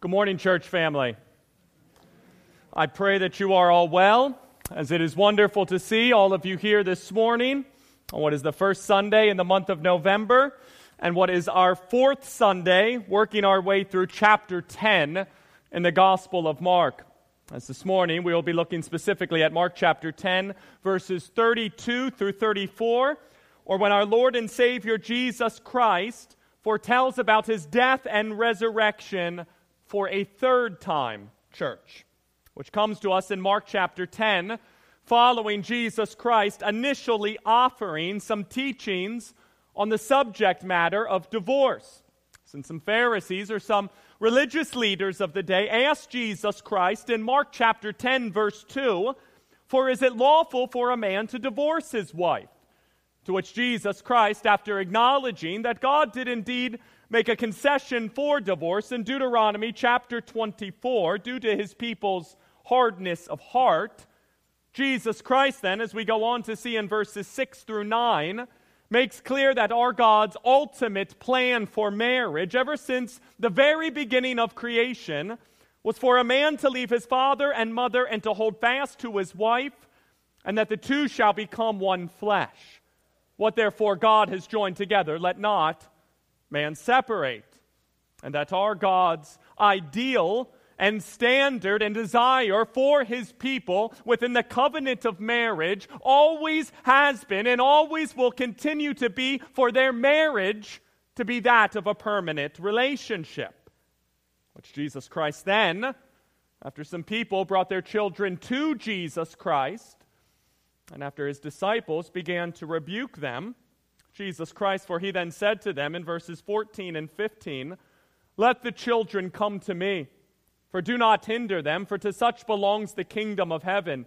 Good morning, church family. I pray that you are all well, as it is wonderful to see all of you here this morning on what is the first Sunday in the month of November, and what is our fourth Sunday, working our way through chapter 10 in the Gospel of Mark. As this morning, we will be looking specifically at Mark chapter 10, verses 32 through 34, or when our Lord and Savior Jesus Christ foretells about his death and resurrection for a third time, church, which comes to us in Mark chapter 10, following Jesus Christ initially offering some teachings on the subject matter of divorce. Since some Pharisees or some religious leaders of the day asked Jesus Christ in Mark chapter 10, verse 2, For is it lawful for a man to divorce his wife? To which Jesus Christ, after acknowledging that God did indeed make a concession for divorce in Deuteronomy chapter 24 due to his people's hardness of heart. Jesus Christ, then, as we go on to see in verses 6 through 9, makes clear that our God's ultimate plan for marriage, ever since the very beginning of creation, was for a man to leave his father and mother and to hold fast to his wife, and that the two shall become one flesh. What therefore God has joined together, let not man separate. And that our God's ideal and standard and desire for his people within the covenant of marriage always has been and always will continue to be for their marriage to be that of a permanent relationship. Which Jesus Christ then, after some people brought their children to Jesus Christ, and after his disciples began to rebuke them, Jesus Christ, for he then said to them in verses 14 and 15, Let the children come to me, for do not hinder them, for to such belongs the kingdom of heaven.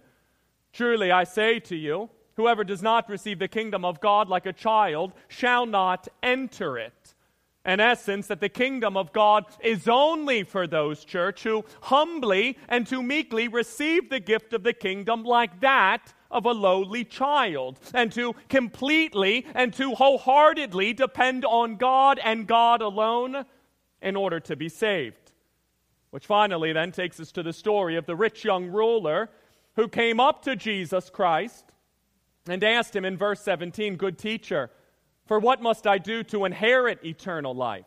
Truly I say to you, whoever does not receive the kingdom of God like a child shall not enter it. In essence, that the kingdom of God is only for those, church, who humbly and to meekly receive the gift of the kingdom like that of a lowly child, and to completely and to wholeheartedly depend on God and God alone in order to be saved. Which finally then takes us to the story of the rich young ruler who came up to Jesus Christ and asked him in verse 17, Good teacher, for what must I do to inherit eternal life?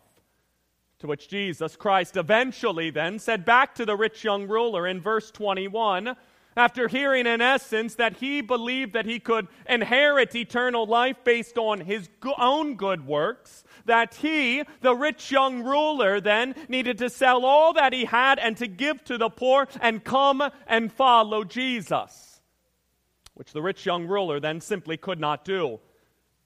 To which Jesus Christ eventually then said back to the rich young ruler in verse 21 after hearing, in essence, that he believed that he could inherit eternal life based on his own good works, that he, the rich young ruler, then needed to sell all that he had and to give to the poor and come and follow Jesus. Which the rich young ruler then simply could not do.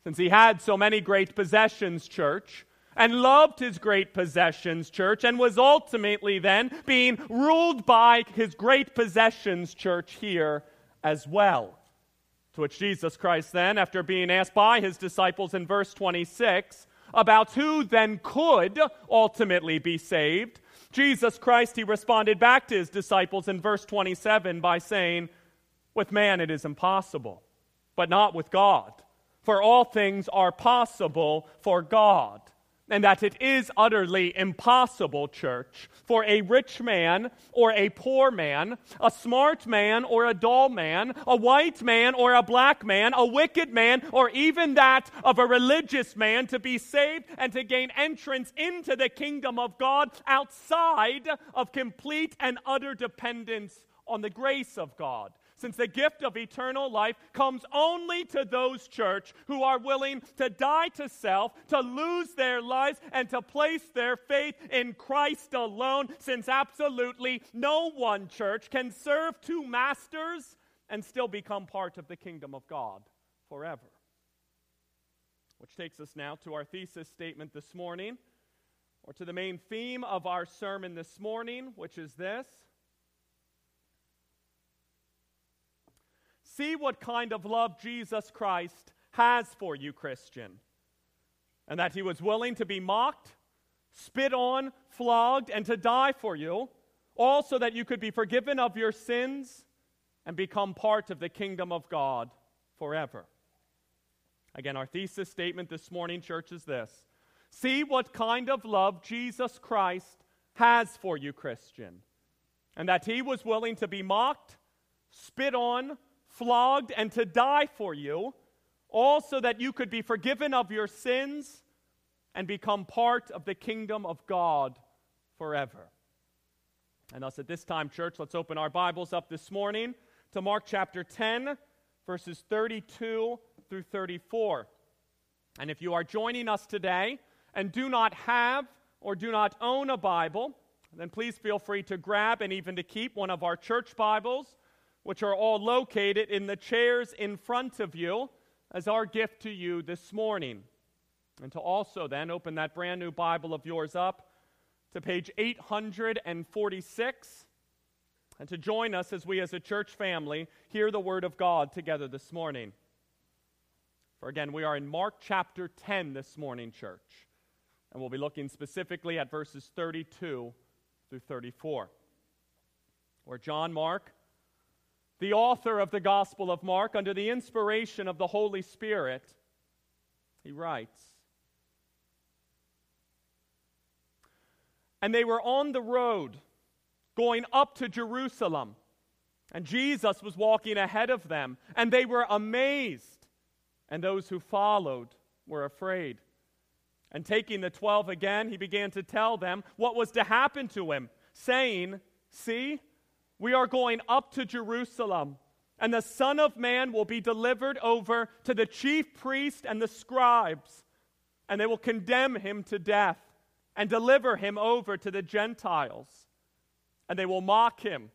Since he had so many great possessions, church, and loved his great possessions, church, and was ultimately then being ruled by his great possessions, church, here as well. To which Jesus Christ then, after being asked by his disciples in verse 26 about who then could ultimately be saved, Jesus Christ, he responded back to his disciples in verse 27 by saying, With man it is impossible, but not with God. For all things are possible for God and that it is utterly impossible, church, for a rich man or a poor man, a smart man or a dull man, a white man or a black man, a wicked man, or even that of a religious man to be saved and to gain entrance into the kingdom of God outside of complete and utter dependence on the grace of God since the gift of eternal life comes only to those, church, who are willing to die to self, to lose their lives, and to place their faith in Christ alone, since absolutely no one, church, can serve two masters and still become part of the kingdom of God forever. Which takes us now to our thesis statement this morning, or to the main theme of our sermon this morning, which is this See what kind of love Jesus Christ has for you, Christian. And that he was willing to be mocked, spit on, flogged, and to die for you, all so that you could be forgiven of your sins and become part of the kingdom of God forever. Again, our thesis statement this morning, church, is this See what kind of love Jesus Christ has for you, Christian, and that he was willing to be mocked, spit on, flogged, and to die for you, all so that you could be forgiven of your sins and become part of the kingdom of God forever. And thus, at this time, church, let's open our Bibles up this morning to Mark chapter 10, verses 32 through 34. And if you are joining us today and do not have or do not own a Bible, then please feel free to grab and even to keep one of our church Bibles, which are all located in the chairs in front of you, as our gift to you this morning. And to also then open that brand new Bible of yours up to page 846 and to join us as we, as a church family, hear the Word of God together this morning. For again, we are in Mark chapter 10 this morning, church. And we'll be looking specifically at verses 32 through 34, where John Mark, the author of the Gospel of Mark, under the inspiration of the Holy Spirit, he writes And they were on the road going up to Jerusalem, and Jesus was walking ahead of them, and they were amazed and those who followed were afraid. And taking the twelve again, he began to tell them what was to happen to him, saying, See, we are going up to Jerusalem, and the Son of Man will be delivered over to the chief priest and the scribes, and they will condemn him to death and deliver him over to the Gentiles. And they will mock him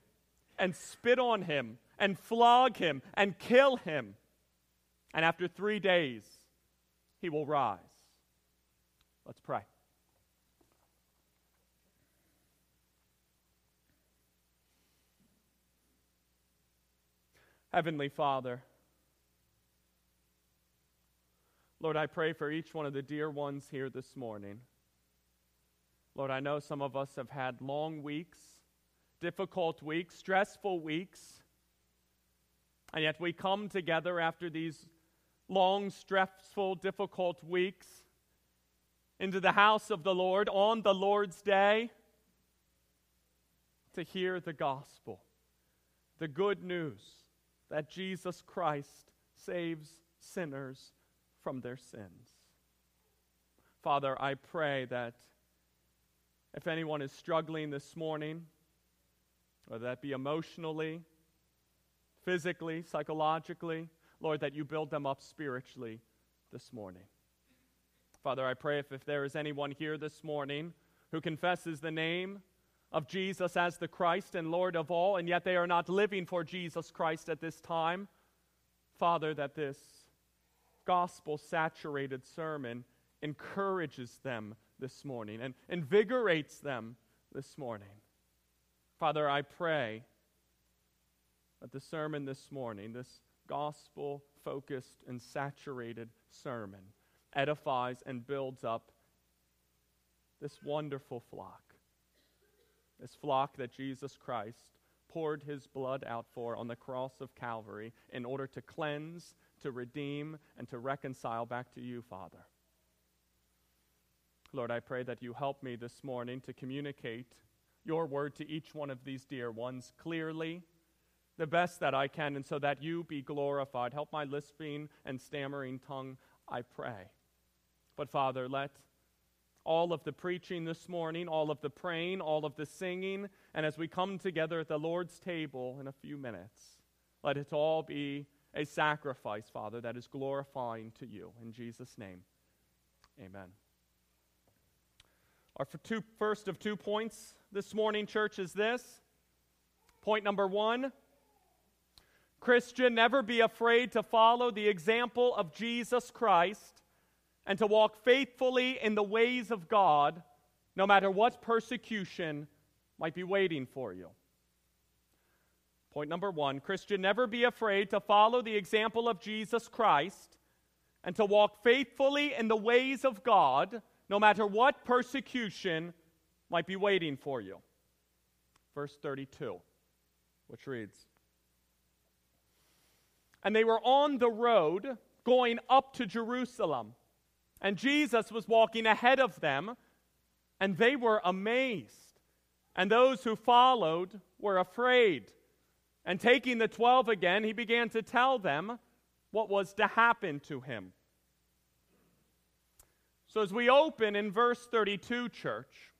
and spit on him and flog him and kill him and after three days, he will rise. Let's pray. Heavenly Father, Lord, I pray for each one of the dear ones here this morning. Lord, I know some of us have had long weeks, difficult weeks, stressful weeks, and yet we come together after these long, stressful, difficult weeks into the house of the Lord on the Lord's day to hear the gospel, the good news that Jesus Christ saves sinners from their sins. Father, I pray that if anyone is struggling this morning, whether that be emotionally, physically, psychologically, Lord, that you build them up spiritually this morning. Father, I pray if, if there is anyone here this morning who confesses the name of Jesus as the Christ and Lord of all, and yet they are not living for Jesus Christ at this time, Father, that this gospel saturated sermon encourages them this morning and invigorates them this morning. Father, I pray that the sermon this morning, this gospel focused and saturated sermon edifies and builds up this wonderful flock. This flock that Jesus Christ poured his blood out for on the cross of Calvary in order to cleanse, to redeem, and to reconcile back to you, Father. Lord, I pray that you help me this morning to communicate your word to each one of these dear ones clearly the best that I can, and so that you be glorified. Help my lisping and stammering tongue, I pray. But Father, let all of the preaching this morning, all of the praying, all of the singing, and as we come together at the Lord's table in a few minutes, let it all be a sacrifice, Father, that is glorifying to you. In Jesus' name, amen. Our two, first of two points this morning, church, is this. Point number one Christian, never be afraid to follow the example of Jesus Christ and to walk faithfully in the ways of God, no matter what persecution might be waiting for you. Point number one Christian, never be afraid to follow the example of Jesus Christ and to walk faithfully in the ways of God, no matter what persecution might be waiting for you. Verse 32, which reads, and they were on the road going up to Jerusalem. And Jesus was walking ahead of them, and they were amazed and those who followed were afraid. And taking the twelve again, he began to tell them what was to happen to him. So, as we open in verse 32, church,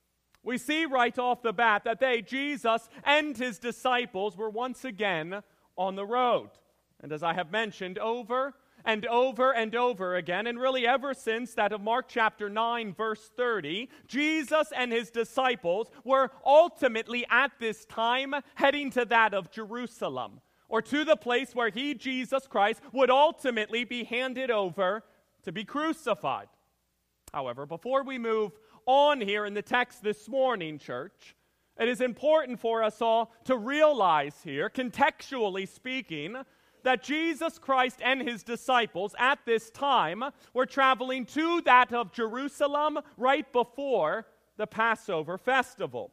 we see right off the bat that they, Jesus and his disciples, were once again on the road. And as I have mentioned over and over and over again, and really ever since that of Mark chapter 9, verse 30, Jesus and his disciples were ultimately at this time heading to that of Jerusalem, or to the place where he, Jesus Christ, would ultimately be handed over to be crucified. However, before we move on here in the text this morning, church, it is important for us all to realize here, contextually speaking, that Jesus Christ and his disciples at this time were traveling to that of Jerusalem right before the Passover festival.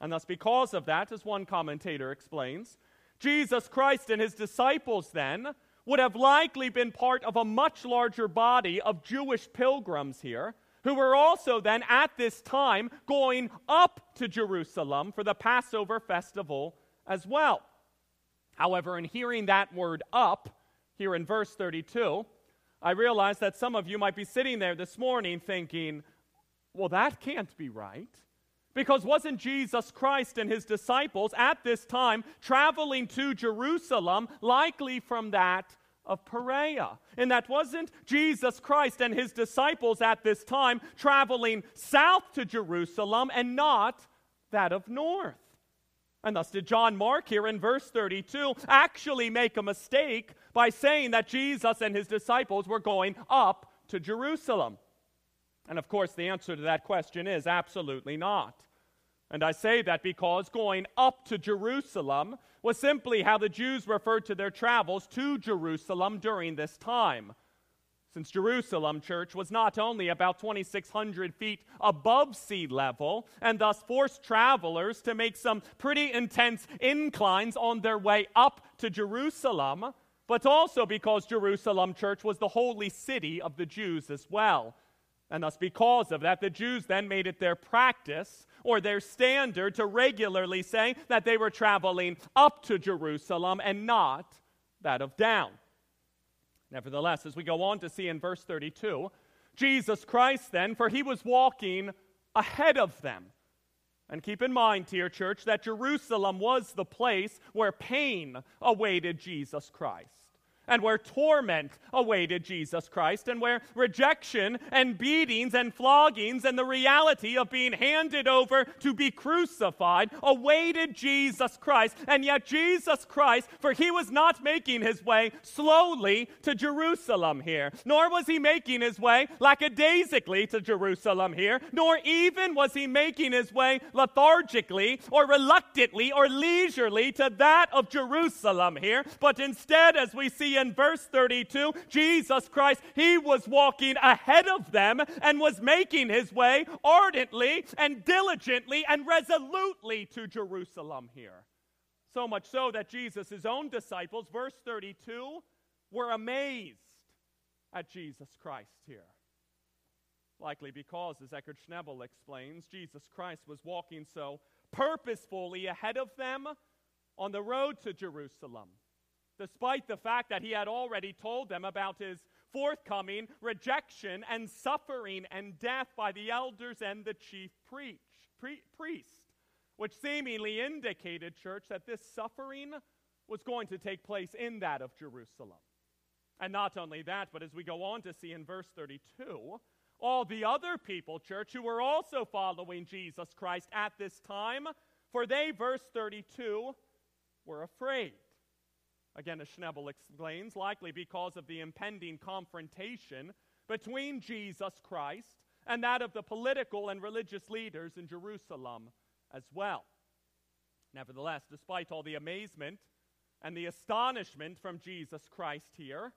And thus, because of that, as one commentator explains, Jesus Christ and his disciples then would have likely been part of a much larger body of Jewish pilgrims here who were also then at this time going up to Jerusalem for the Passover festival as well. However, in hearing that word up here in verse 32, I realize that some of you might be sitting there this morning thinking, well, that can't be right. Because wasn't Jesus Christ and his disciples at this time traveling to Jerusalem, likely from that of Perea? And that wasn't Jesus Christ and his disciples at this time traveling south to Jerusalem and not that of north. And thus, did John Mark here in verse 32 actually make a mistake by saying that Jesus and his disciples were going up to Jerusalem? And of course, the answer to that question is absolutely not. And I say that because going up to Jerusalem was simply how the Jews referred to their travels to Jerusalem during this time since Jerusalem Church was not only about 2,600 feet above sea level, and thus forced travelers to make some pretty intense inclines on their way up to Jerusalem, but also because Jerusalem Church was the holy city of the Jews as well. And thus, because of that, the Jews then made it their practice or their standard to regularly say that they were traveling up to Jerusalem and not that of down. Nevertheless, as we go on to see in verse 32, Jesus Christ then, for he was walking ahead of them. And keep in mind, dear church, that Jerusalem was the place where pain awaited Jesus Christ and where torment awaited Jesus Christ, and where rejection and beatings and floggings and the reality of being handed over to be crucified awaited Jesus Christ. And yet, Jesus Christ, for he was not making his way slowly to Jerusalem here, nor was he making his way lackadaisically to Jerusalem here, nor even was he making his way lethargically or reluctantly or leisurely to that of Jerusalem here, but instead, as we see in verse 32, Jesus Christ, he was walking ahead of them and was making his way ardently and diligently and resolutely to Jerusalem here. So much so that Jesus' his own disciples, verse 32, were amazed at Jesus Christ here. Likely because, as Eckhard Schnabel explains, Jesus Christ was walking so purposefully ahead of them on the road to Jerusalem despite the fact that he had already told them about his forthcoming rejection and suffering and death by the elders and the chief preach, pre- priest, which seemingly indicated, church, that this suffering was going to take place in that of Jerusalem. And not only that, but as we go on to see in verse 32, all the other people, church, who were also following Jesus Christ at this time, for they, verse 32, were afraid. Again, as Schnabel explains, likely because of the impending confrontation between Jesus Christ and that of the political and religious leaders in Jerusalem as well. Nevertheless, despite all the amazement and the astonishment from Jesus Christ here,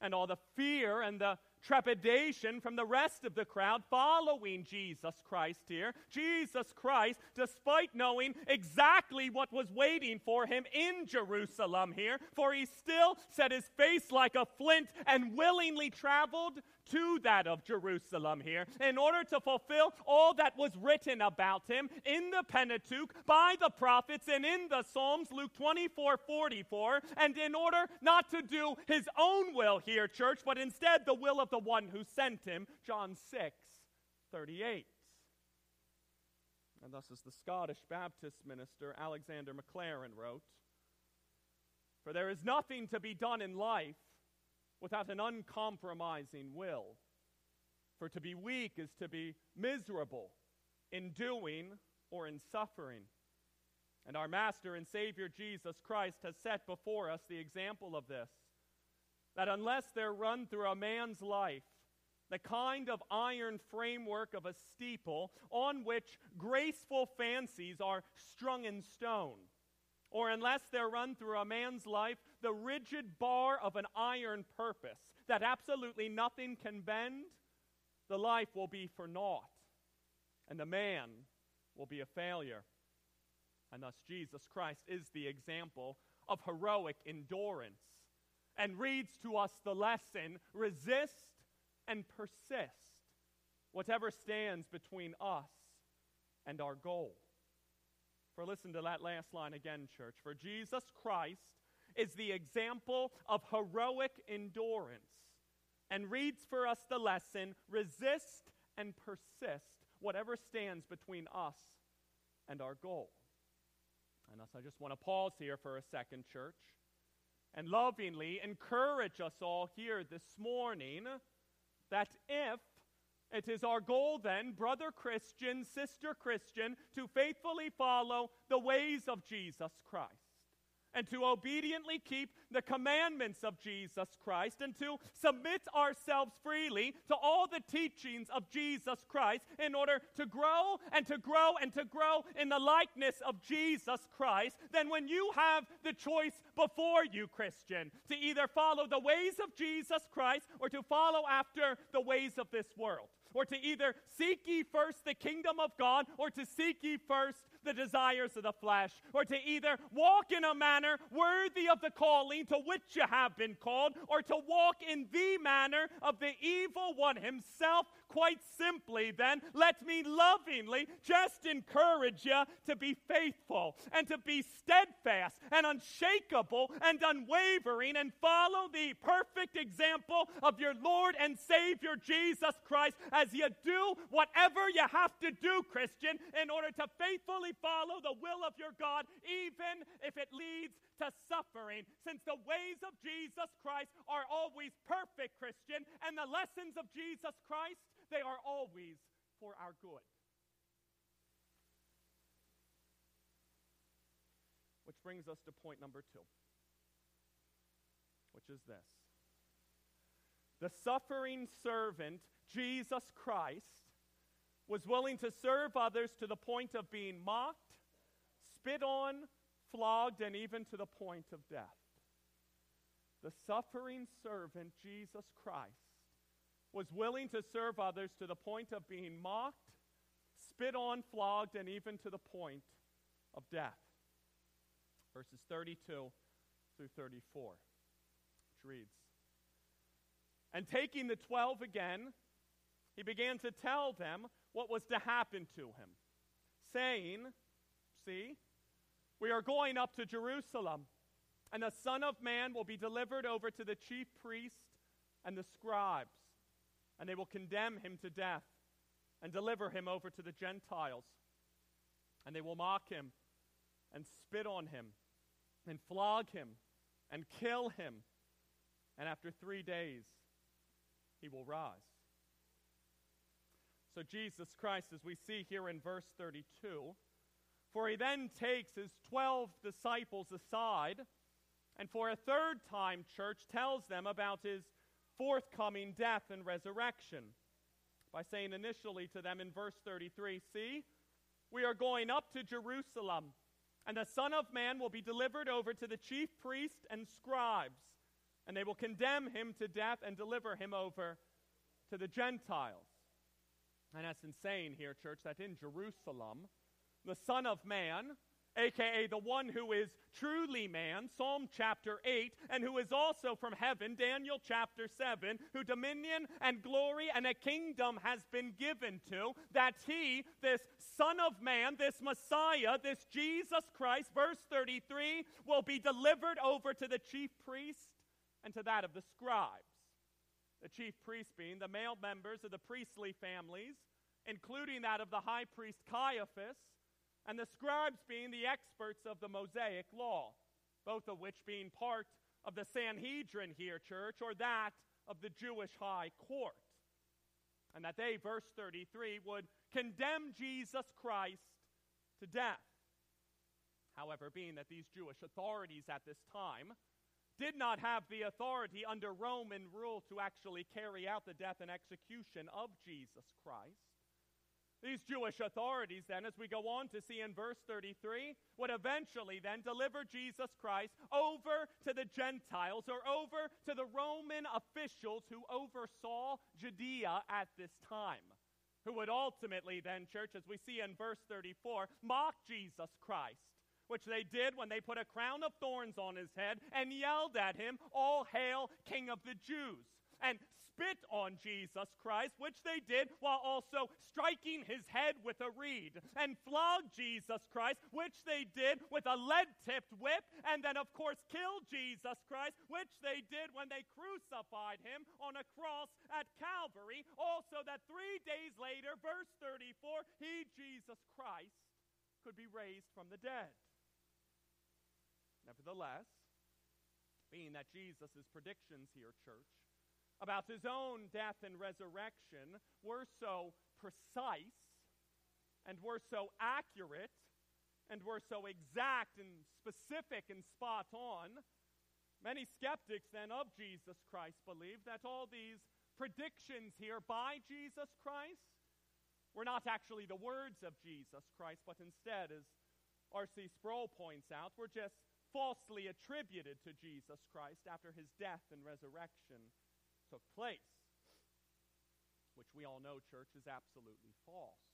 and all the fear and the trepidation from the rest of the crowd following Jesus Christ here. Jesus Christ, despite knowing exactly what was waiting for him in Jerusalem here, for he still set his face like a flint and willingly traveled to that of Jerusalem here in order to fulfill all that was written about him in the Pentateuch by the prophets and in the Psalms, Luke 24 44, and in order not to do his own will here, church, but instead the will of the one who sent him, John 6 38. And thus, as the Scottish Baptist minister Alexander Maclaren wrote, For there is nothing to be done in life without an uncompromising will. For to be weak is to be miserable in doing or in suffering. And our Master and Savior Jesus Christ has set before us the example of this that unless there run through a man's life the kind of iron framework of a steeple on which graceful fancies are strung in stone, or unless there run through a man's life the rigid bar of an iron purpose that absolutely nothing can bend, the life will be for naught, and the man will be a failure. And thus, Jesus Christ is the example of heroic endurance and reads to us the lesson resist and persist, whatever stands between us and our goal. For listen to that last line again, church. For Jesus Christ is the example of heroic endurance and reads for us the lesson resist and persist, whatever stands between us and our goal. And thus, I just want to pause here for a second, church, and lovingly encourage us all here this morning that if it is our goal, then, brother Christian, sister Christian, to faithfully follow the ways of Jesus Christ and to obediently keep the commandments of Jesus Christ and to submit ourselves freely to all the teachings of Jesus Christ in order to grow and to grow and to grow in the likeness of Jesus Christ, then when you have the choice before you, Christian, to either follow the ways of Jesus Christ or to follow after the ways of this world, or to either seek ye first the kingdom of God or to seek ye first the desires of the flesh, or to either walk in a manner worthy of the calling to which you have been called, or to walk in the manner of the evil one himself. Quite simply, then, let me lovingly just encourage you to be faithful and to be steadfast and unshakable and unwavering and follow the perfect example of your Lord and Savior Jesus Christ as you do whatever you have to do, Christian, in order to faithfully follow the will of your God, even if it leads to suffering, since the ways of Jesus Christ are always perfect, Christian, and the lessons of Jesus Christ, they are always for our good. Which brings us to point number two, which is this. The suffering servant, Jesus Christ, was willing to serve others to the point of being mocked, spit on, flogged, and even to the point of death. The suffering servant, Jesus Christ, was willing to serve others to the point of being mocked, spit on, flogged, and even to the point of death. Verses 32 through 34, which reads And taking the twelve again, he began to tell them what was to happen to him, saying, See, we are going up to Jerusalem, and the Son of Man will be delivered over to the chief priests and the scribes, and they will condemn him to death and deliver him over to the Gentiles. And they will mock him and spit on him and flog him and kill him. And after three days, he will rise. So, Jesus Christ, as we see here in verse 32, for he then takes his 12 disciples aside and for a third time, church tells them about his forthcoming death and resurrection by saying initially to them in verse 33 See, we are going up to Jerusalem, and the Son of Man will be delivered over to the chief priests and scribes, and they will condemn him to death and deliver him over to the Gentiles. And that's insane here, church, that in Jerusalem, the Son of Man, aka the one who is truly man, Psalm chapter 8, and who is also from heaven, Daniel chapter 7, who dominion and glory and a kingdom has been given to, that he, this Son of Man, this Messiah, this Jesus Christ, verse 33, will be delivered over to the chief priest and to that of the scribes. The chief priests being the male members of the priestly families, including that of the high priest Caiaphas and the scribes being the experts of the Mosaic law, both of which being part of the Sanhedrin here, church, or that of the Jewish high court. And that they, verse 33, would condemn Jesus Christ to death. However, being that these Jewish authorities at this time did not have the authority under Roman rule to actually carry out the death and execution of Jesus Christ, these Jewish authorities, then, as we go on to see in verse 33, would eventually then deliver Jesus Christ over to the Gentiles or over to the Roman officials who oversaw Judea at this time, who would ultimately then, church, as we see in verse 34, mock Jesus Christ. Which they did when they put a crown of thorns on his head and yelled at him, All hail, King of the Jews and spit on Jesus Christ, which they did while also striking his head with a reed, and flogged Jesus Christ, which they did with a lead tipped whip, and then, of course, killed Jesus Christ, which they did when they crucified him on a cross at Calvary. Also, that three days later, verse 34, he, Jesus Christ, could be raised from the dead. Nevertheless, being that Jesus' predictions here, church, about his own death and resurrection were so precise and were so accurate and were so exact and specific and spot on, many skeptics then of Jesus Christ believe that all these predictions here by Jesus Christ were not actually the words of Jesus Christ, but instead, as R.C. Sproul points out, were just falsely attributed to Jesus Christ after his death and resurrection took place, which we all know, church, is absolutely false.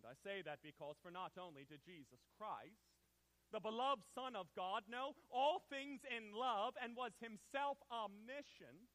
And I say that because for not only did Jesus Christ, the beloved Son of God, know all things in love and was himself omniscient,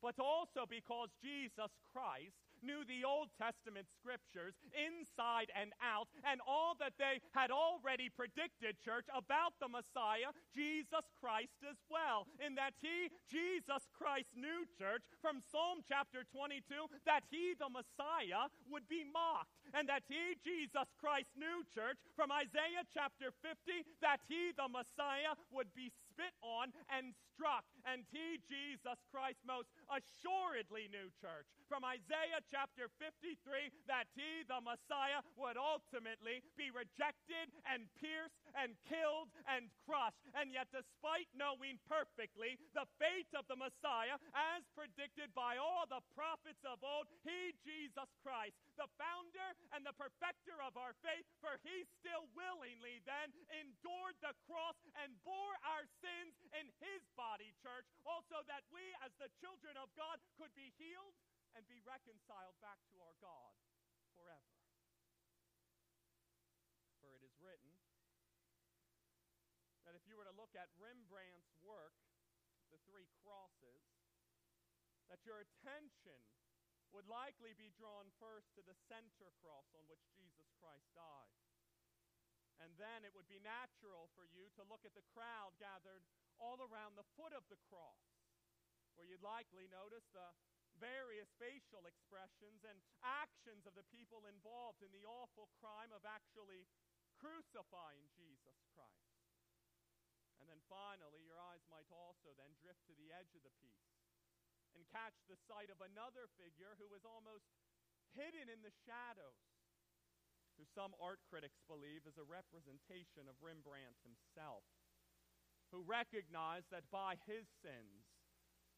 but also because Jesus Christ knew the Old Testament scriptures inside and out, and all that they had already predicted, church, about the Messiah, Jesus Christ as well. In that he, Jesus Christ, knew, church, from Psalm chapter 22, that he, the Messiah, would be mocked, and that he, Jesus Christ, knew, church, from Isaiah chapter 50, that he, the Messiah, would be spit on and struck, and he, Jesus Christ, most assuredly knew, church, from Isaiah chapter 53 that he, the Messiah, would ultimately be rejected and pierced and killed and crushed. And yet, despite knowing perfectly the fate of the Messiah, as predicted by all the prophets of old, he, Jesus Christ, the founder and the perfecter of our faith, for he still willingly then endured the cross and bore our sins in his body, church, also that we, as the children of God, could be healed and be reconciled back to our God forever. For it is written that if you were to look at Rembrandt's work, The Three Crosses, that your attention would likely be drawn first to the center cross on which Jesus Christ died. And then it would be natural for you to look at the crowd gathered all around the foot of the cross, where you'd likely notice the various facial expressions and actions of the people involved in the awful crime of actually crucifying Jesus Christ. And then finally, your eyes might also then drift to the edge of the piece and catch the sight of another figure who was almost hidden in the shadows, who some art critics believe is a representation of Rembrandt himself, who recognized that by his sins,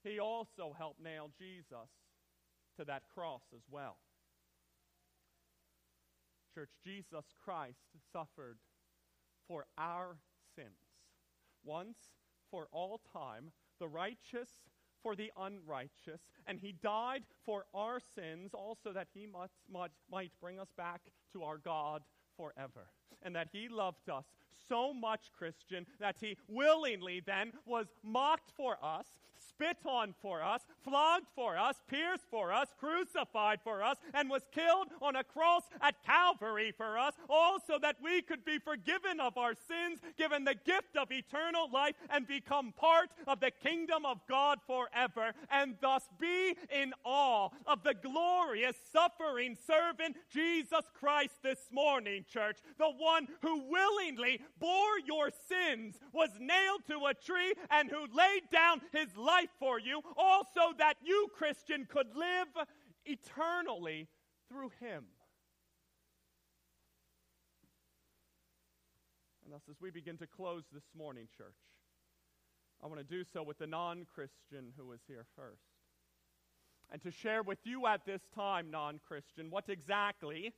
he also helped nail Jesus to that cross as well. Church, Jesus Christ suffered for our sins. Once for all time, the righteous, for the unrighteous, and he died for our sins, also that he might, bring us back to our God forever. And that he loved us so much, Christian, that he willingly then was mocked for us, spit on for us, flogged for us, pierced for us, crucified for us, and was killed on a cross at Calvary for us, all so that we could be forgiven of our sins, given the gift of eternal life, and become part of the kingdom of God forever, and thus be in awe of the glorious suffering servant Jesus Christ this morning, church, the one who willingly bore your sins, was nailed to a tree, and who laid down his life for you, also that you, Christian, could live eternally through him. And thus, as we begin to close this morning, church, I want to do so with the non Christian who is here first. And to share with you at this time, non Christian, what exactly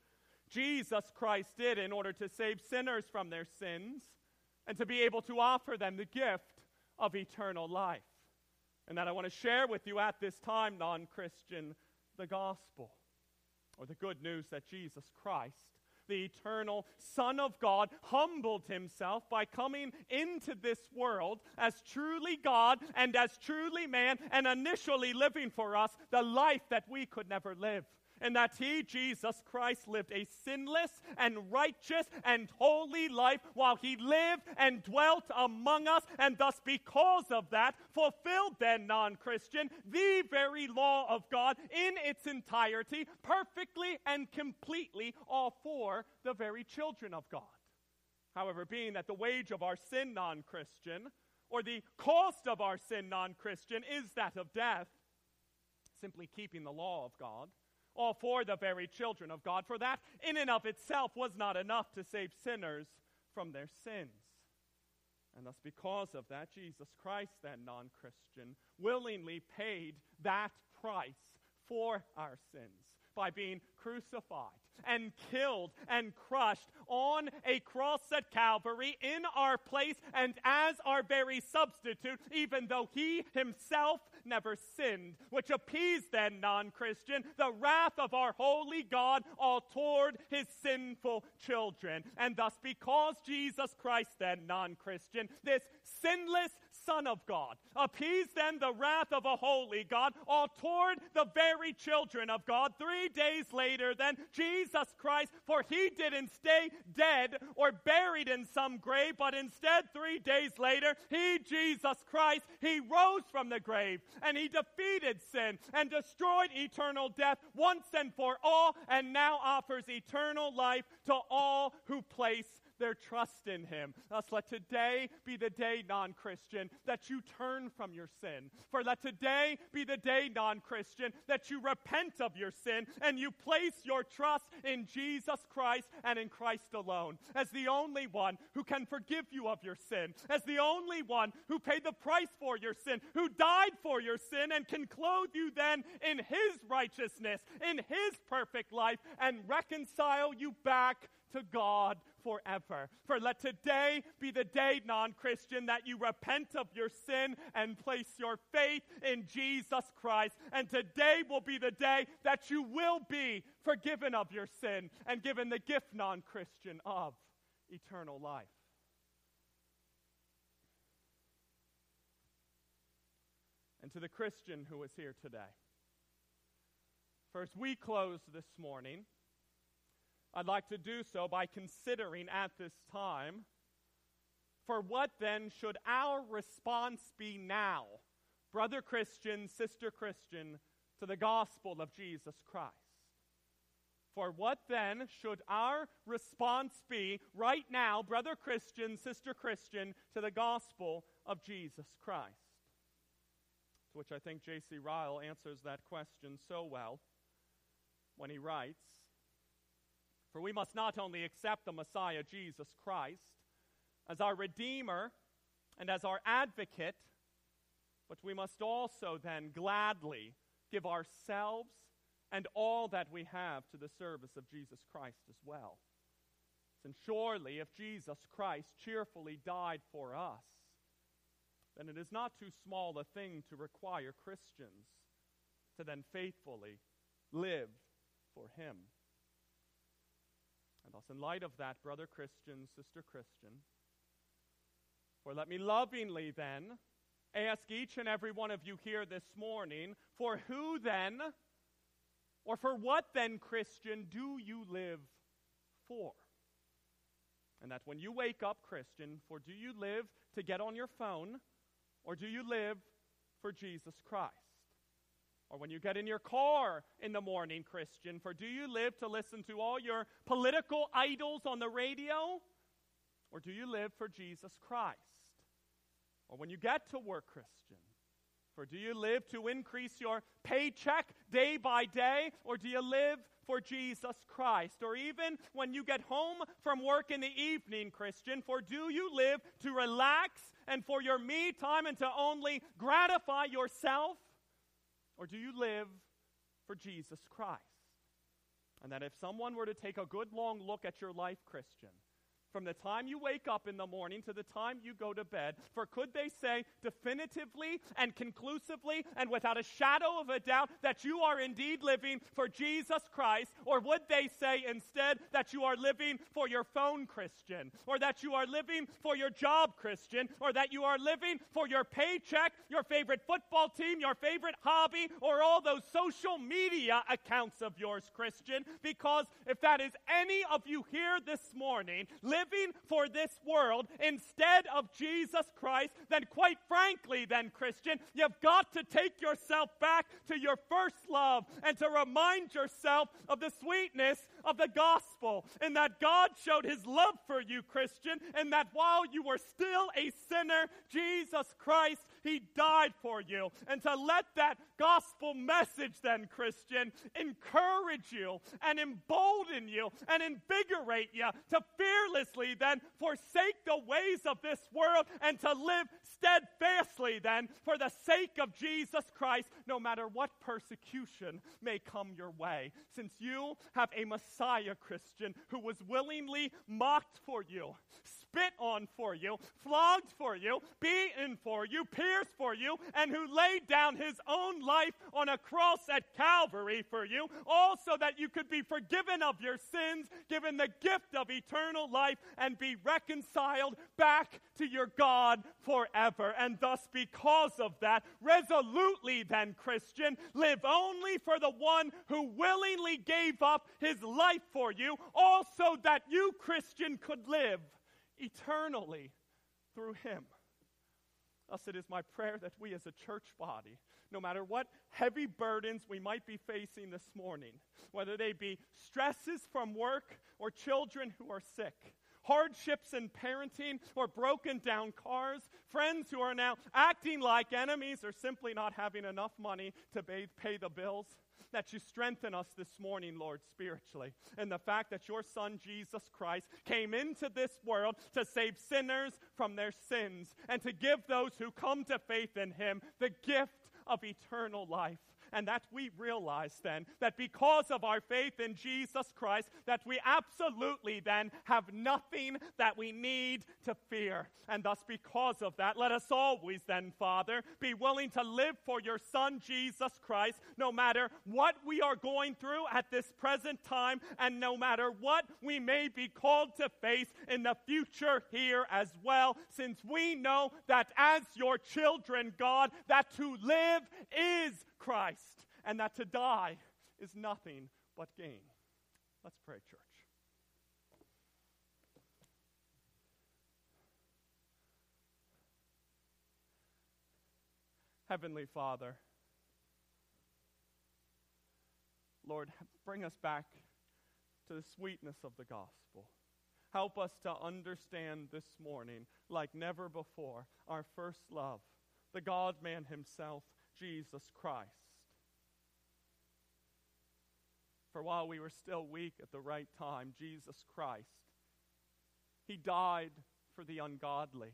Jesus Christ did in order to save sinners from their sins and to be able to offer them the gift of eternal life. And that I want to share with you at this time, non Christian, the gospel or the good news that Jesus Christ, the eternal Son of God, humbled himself by coming into this world as truly God and as truly man and initially living for us the life that we could never live and that he, Jesus Christ, lived a sinless and righteous and holy life while he lived and dwelt among us, and thus, because of that, fulfilled then, non Christian, the very law of God in its entirety, perfectly and completely, all for the very children of God. However, being that the wage of our sin, non Christian, or the cost of our sin, non Christian, is that of death, simply keeping the law of God, all for the very children of God, for that in and of itself was not enough to save sinners from their sins. And thus, because of that, Jesus Christ, that non Christian, willingly paid that price for our sins by being crucified and killed and crushed on a cross at Calvary in our place and as our very substitute, even though he himself never sinned, which appeased then, non Christian, the wrath of our holy God all toward his sinful children. And thus, because Jesus Christ, then, non Christian, this sinless Son of God, appeased then the wrath of a holy God all toward the very children of God, three days later, then, Jesus Christ, for he didn't stay dead or buried in some grave, but instead, three days later, he, Jesus Christ, he rose from the grave and he defeated sin and destroyed eternal death once and for all, and now offers eternal life to all who place their trust in him. Thus, let today be the day, non Christian, that you turn from your sin. For let today be the day, non Christian, that you repent of your sin and you place your trust in Jesus Christ and in Christ alone as the only one who can forgive you of your sin, as the only one who paid the price for your sin, who died for your sin and can clothe you then in his righteousness, in his perfect life, and reconcile you back to God forever. For let today be the day, non Christian, that you repent of your sin and place your faith in Jesus Christ. And today will be the day that you will be forgiven of your sin and given the gift, non Christian, of eternal life. And to the Christian who is here today. First, we close this morning I'd like to do so by considering at this time for what then should our response be now, brother Christian, sister Christian, to the gospel of Jesus Christ? For what then should our response be right now, brother Christian, sister Christian, to the gospel of Jesus Christ? To which I think J.C. Ryle answers that question so well when he writes for we must not only accept the Messiah, Jesus Christ, as our Redeemer and as our advocate, but we must also then gladly give ourselves and all that we have to the service of Jesus Christ as well. And surely, if Jesus Christ cheerfully died for us, then it is not too small a thing to require Christians to then faithfully live for Him. And thus, in light of that, brother Christian, sister Christian, for let me lovingly then ask each and every one of you here this morning for who then, or for what then, Christian, do you live for? And that when you wake up, Christian, for do you live to get on your phone, or do you live for Jesus Christ? Or when you get in your car in the morning, Christian, for do you live to listen to all your political idols on the radio? Or do you live for Jesus Christ? Or when you get to work, Christian, for do you live to increase your paycheck day by day, or do you live for Jesus Christ? Or even when you get home from work in the evening, Christian, for do you live to relax and for your me time and to only gratify yourself? Or do you live for Jesus Christ? And that if someone were to take a good long look at your life, Christian, from the time you wake up in the morning to the time you go to bed. For could they say definitively and conclusively and without a shadow of a doubt that you are indeed living for Jesus Christ? Or would they say instead that you are living for your phone Christian? Or that you are living for your job Christian? Or that you are living for your paycheck, your favorite football team, your favorite hobby, or all those social media accounts of yours Christian? Because if that is any of you here this morning, living for this world instead of Jesus Christ, then quite frankly, then, Christian, you've got to take yourself back to your first love and to remind yourself of the sweetness of the gospel and that God showed his love for you, Christian, and that while you were still a sinner, Jesus Christ, he died for you. And to let that gospel message, then, Christian, encourage you and embolden you and invigorate you to fearlessly then forsake the ways of this world and to live steadfastly then for the sake of Jesus Christ, no matter what persecution may come your way. Since you have a Messiah Christian who was willingly mocked for you, spit on for you, flogged for you, beaten for you, pierced for you, and who laid down his own life on a cross at Calvary for you, also that you could be forgiven of your sins, given the gift of eternal life, and be reconciled back to your God forever. And thus, because of that, resolutely then, Christian, live only for the one who willingly gave up his life for you, also that you, Christian, could live eternally through him. Thus, it is my prayer that we as a church body, no matter what heavy burdens we might be facing this morning, whether they be stresses from work or children who are sick, hardships in parenting or broken down cars, friends who are now acting like enemies or simply not having enough money to pay, pay the bills. That you strengthen us this morning, Lord, spiritually. And the fact that your Son, Jesus Christ, came into this world to save sinners from their sins and to give those who come to faith in him the gift of eternal life and that we realize then that because of our faith in Jesus Christ, that we absolutely then have nothing that we need to fear. And thus, because of that, let us always then, Father, be willing to live for your Son, Jesus Christ, no matter what we are going through at this present time, and no matter what we may be called to face in the future here as well, since we know that as your children, God, that to live is Christ and that to die is nothing but gain. Let's pray, church. Heavenly Father, Lord, bring us back to the sweetness of the gospel. Help us to understand this morning, like never before, our first love, the God man Himself, Jesus Christ. For while we were still weak at the right time, Jesus Christ, He died for the ungodly.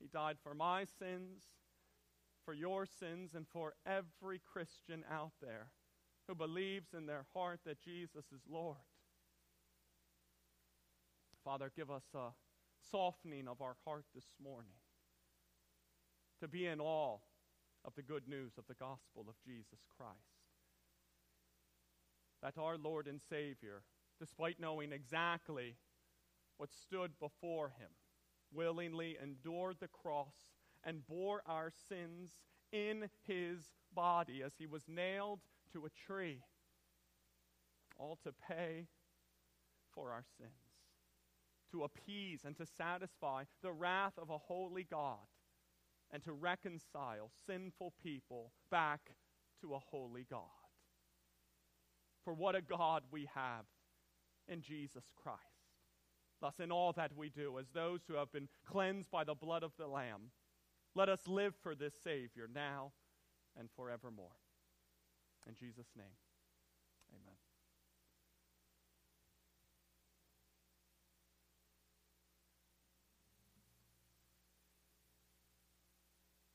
He died for my sins, for your sins, and for every Christian out there who believes in their heart that Jesus is Lord. Father, give us a softening of our heart this morning to be in awe of the good news of the gospel of Jesus Christ. That our Lord and Savior, despite knowing exactly what stood before him, willingly endured the cross and bore our sins in his body as he was nailed to a tree, all to pay for our sins, to appease and to satisfy the wrath of a holy God, and to reconcile sinful people back to a holy God. For what a God we have in Jesus Christ. Thus, in all that we do, as those who have been cleansed by the blood of the Lamb, let us live for this Savior now and forevermore. In Jesus' name.